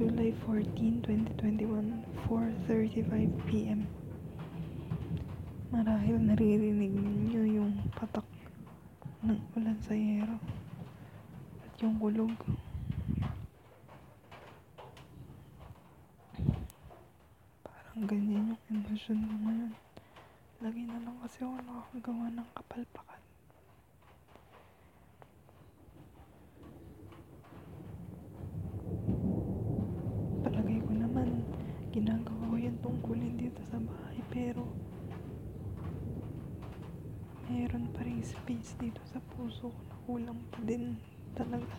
July 14, 2021, 4.35pm. Marahil naririnig ninyo yung patak ng ulan sa yero at yung kulog. Parang ganyan yung emosyon ko ngayon. Lagi na lang kasi ako nakakagawa ng kapalpakan. Palagay ko naman, ginagawa ko yan tungkulin dito sa bahay pero meron pa rin space dito sa puso ko na kulang pa din talaga.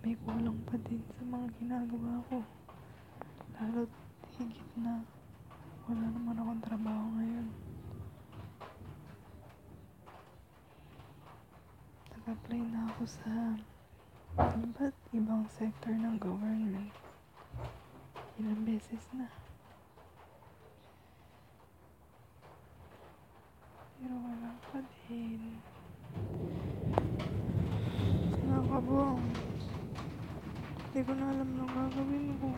May kulang pa din sa mga ginagawa ko. Lalo higit na wala naman akong trabaho ngayon. Nag-apply na ako sa iba't ibang sector ng government. Ilang beses na. Pero wala pa din. Nakakabuang. Hindi ko na alam na gagawin ko.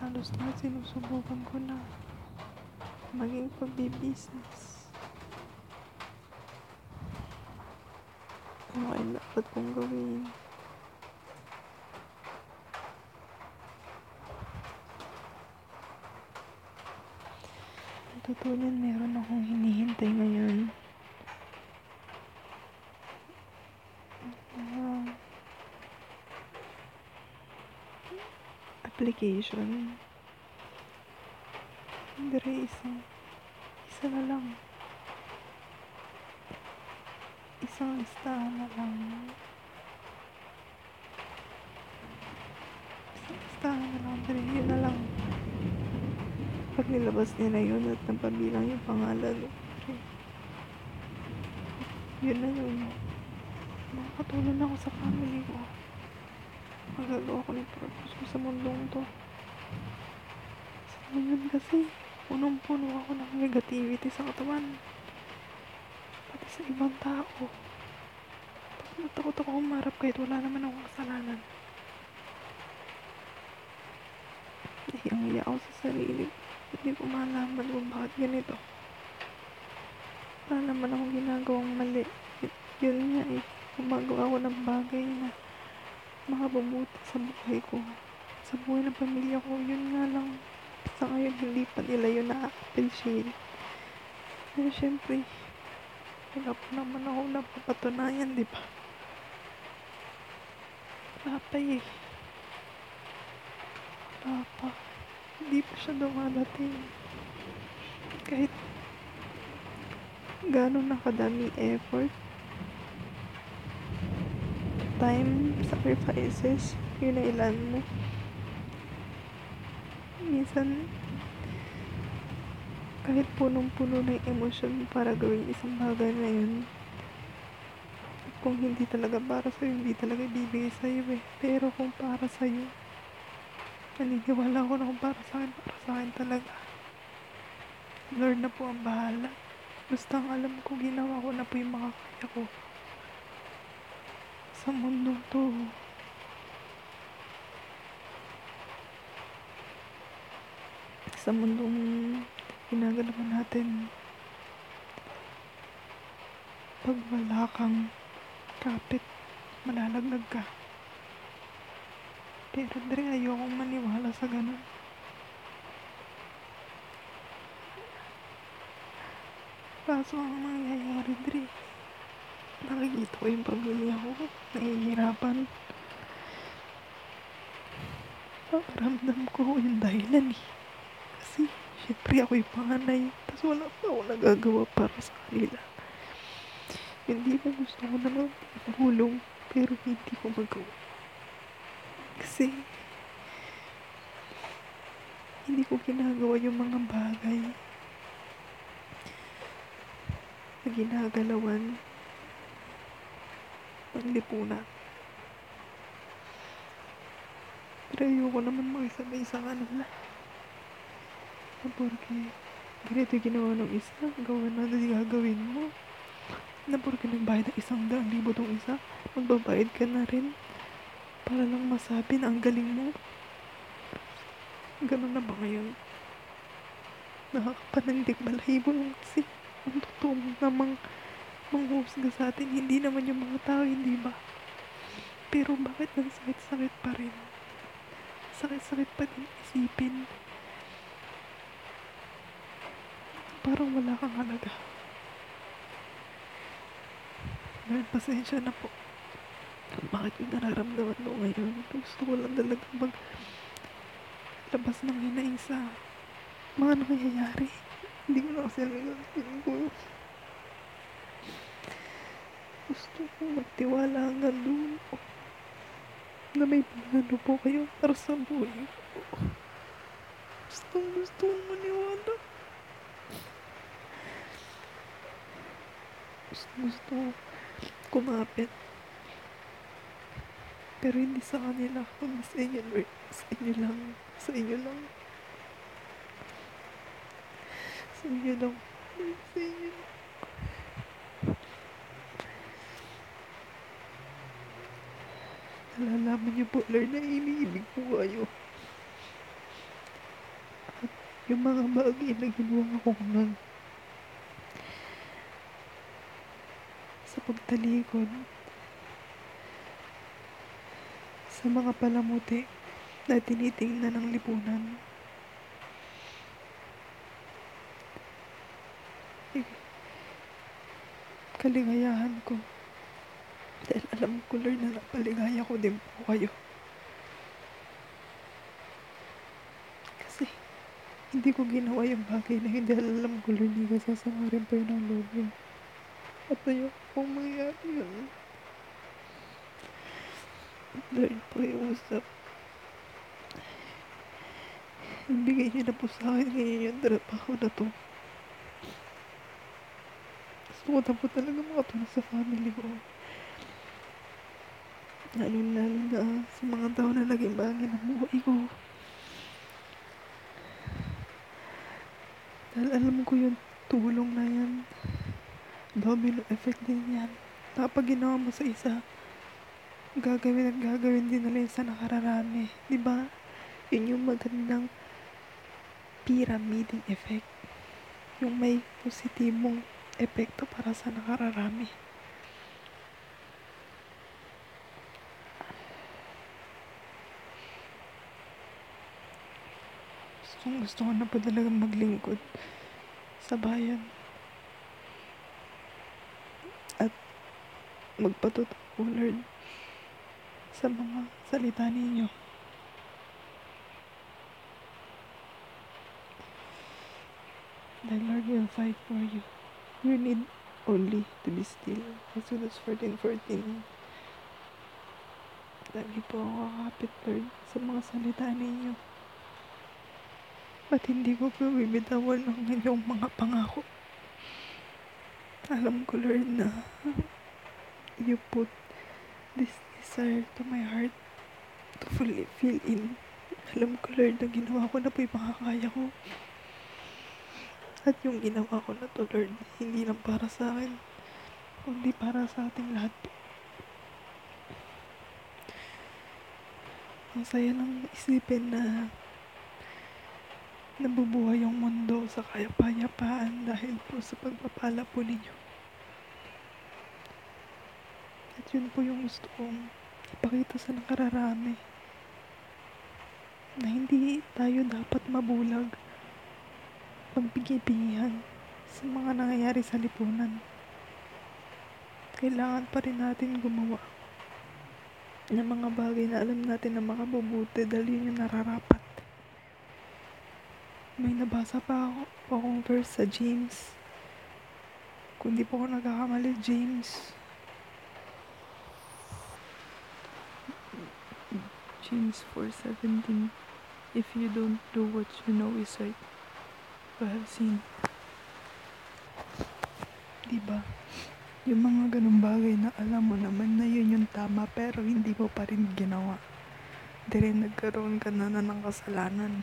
Halos na sinusubukan ko na maging pagbibusiness. Ano ay dapat kong gawin? Niyan, meron akong hinihintay ngayon. Ah, application. Hindi isa. Isa na lang. Isang listahan na lang. Isang listahan na lang. Pero yun na lang. Pag nilabas nila yun at napabilang yung pangalan. Okay. Yun na yun. Makakatulong ako sa family ko. Magagawa ko ng purpose ko sa mundong to. Sa ngayon kasi, punong-puno ako ng negativity sa katawan. Pati sa ibang tao. Takot ako umarap kahit wala naman akong kasalanan. Nahiyang-hiya ako sa sarili. Hindi ko malaman kung bakit ganito. Wala naman akong ginagawang mali. Y- yun nga eh. Gumagawa ko ng bagay na makabubuti sa buhay ko. Sa buhay ng pamilya ko. Yun nga lang. Sa ngayon, hindi pa nila yun na-appreciate. Pero syempre, wala pa naman ako napapatunayan, di ba? Wala pa eh. Wala pa. Hindi pa siya dumadating. Kahit gano'n na kadaming effort, time, sacrifices, yun na ilan mo. Minsan, kahit punong-puno na emosyon mo para gawin isang bagay na yun, kung hindi talaga para sa'yo, hindi talaga ibibigay sa'yo eh. Pero kung para sa'yo, naniniwala ko na kung para sa akin, para sa akin talaga. Lord na po ang bahala. Basta ang alam ko, ginawa ko na po yung makakaya ko. Sa mundo to. Sa mundong ginagalawan natin. Pag wala kang kapit, malalaglag ka. Pero Dre, ayokong maniwala sa ganun. Kaso ang nangyayari, Dre, nakikita ko yung pamilya ko, nahihirapan. Pakiramdam ko yung dahilan eh. Kasi, syempre ako yung panganay, tapos wala pa ako nagagawa para sa kanila. Hindi ko gusto ko naman tulong, pero hindi ko magawa. Kasi, hindi ko ginagawa yung mga bagay na ginagalawan ng lipunan. Pero ayoko naman makisabay sa kanila. Na Porque ganito ginawa ng isa, gawa na na gagawin mo. Na porque nagbayad ng isang daang libo tong isa, magbabayad ka na rin. Para lang masabi na ang galing mo. Ganun na ba ngayon? Nakakapanandig balahibo lang kasi ang totoo namang manghusga sa atin. Hindi naman yung mga tao, hindi ba? Pero bakit ang sakit-sakit pa rin? Sakit-sakit pa din isipin. Parang wala kang halaga. Lord, pasensya na po. Bakit yung nararamdaman mo ngayon? Gusto ko lang talaga mag labas ng hinaing sa mga nangyayari. Hindi ko na kasi alam yung ko. Gusto ko magtiwala hanggang dulo. Na may plano po kayo para sa buhay ko. Gusto gusto kong maniwala. Gusto gusto ko kumapit. Pero hindi sa kanila, kundi sa inyo, Lord. Sa inyo lang. Sa inyo lang. Sa inyo lang. Sa inyo lang. Nalalaman niyo po, Lord, na iniibig po kayo. At yung mga bagay na ginawa ko nang sa pagtalikod sa mga palamuti na tinitingnan ng lipunan. Kaligayahan ko. Dahil alam ko, Lord, na napaligaya ko din po kayo. Kasi, hindi ko ginawa yung bagay na hindi alam ko, Lord, hindi ka sasama rin pa yun ang loob niyo. At ayoko pong mangyari yun. Lord, pakiusap. Ibigay niyo na po sa akin ngayon yung trabaho na to. Gusto ko na po talaga makatulong sa family ko. Lalo lalo na sa mga tao na naging bahagi ng buhay ko. Dahil alam ko yung tulong na yan. Domino effect din yan. Kapag ginawa mo sa isa, gagawin at gagawin din nila sa nakararami. Ba? Yun yung magandang pyramiding effect. Yung may positibong epekto para sa nakararami. Gusto, gusto ko na po talaga maglingkod sa bayan. At magpatuto po, Lord, sa mga salita ninyo. The Lord will fight for you. You need only to be still. Exodus 14.14 Lagi po ako kakapit, Lord, sa mga salita ninyo. At hindi ko po bibitawan ang inyong mga pangako. Alam ko, Lord, na you put this desire to my heart to fully fill in. Alam ko, Lord, na ginawa ko na po yung makakaya ko. At yung ginawa ko na to, Lord, hindi lang para sa akin, kundi para sa ating lahat po. Ang saya lang isipin na nabubuhay yung mundo sa kayapayapaan dahil po sa pagpapala po ninyo. At yun po yung gusto kong ipakita sa nakararami na hindi tayo dapat mabulag pagbigay-bingihan sa mga nangyayari sa lipunan. Kailangan pa rin natin gumawa ng mga bagay na alam natin na makabubuti dahil yun yung nararapat. May nabasa pa ako akong verse sa James. Kung di po ako nagkakamali, James. James 4.17 If you don't do what you know is right, you have sinned. Diba? Yung mga ganung bagay na alam mo naman na yun yung tama pero hindi mo pa rin ginawa. Di rin nagkaroon ka na, na ng kasalanan.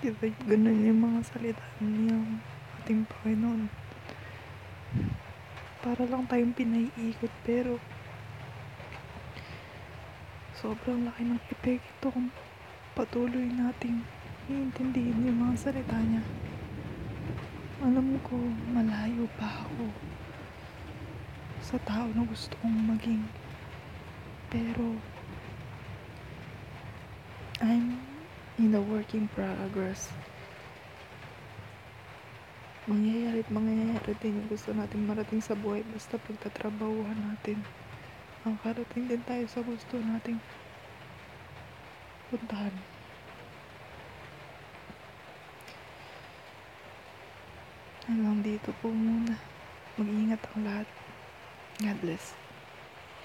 Diba ganun yung mga salita niya. At ating Panginoon. Para lang tayong pinaiikot pero sobrang laki ng epekto kung patuloy nating iintindihin yung mga salita niya. Alam ko, malayo pa ako sa tao na gusto kong maging. Pero, I'm in a working progress. Mangyayari at mangyayari din yung gusto nating marating sa buhay basta pagtatrabahuhan natin. Makakarating din tayo sa gusto nating puntahan. Hanggang dito po muna. Mag-ingat ang lahat. God bless.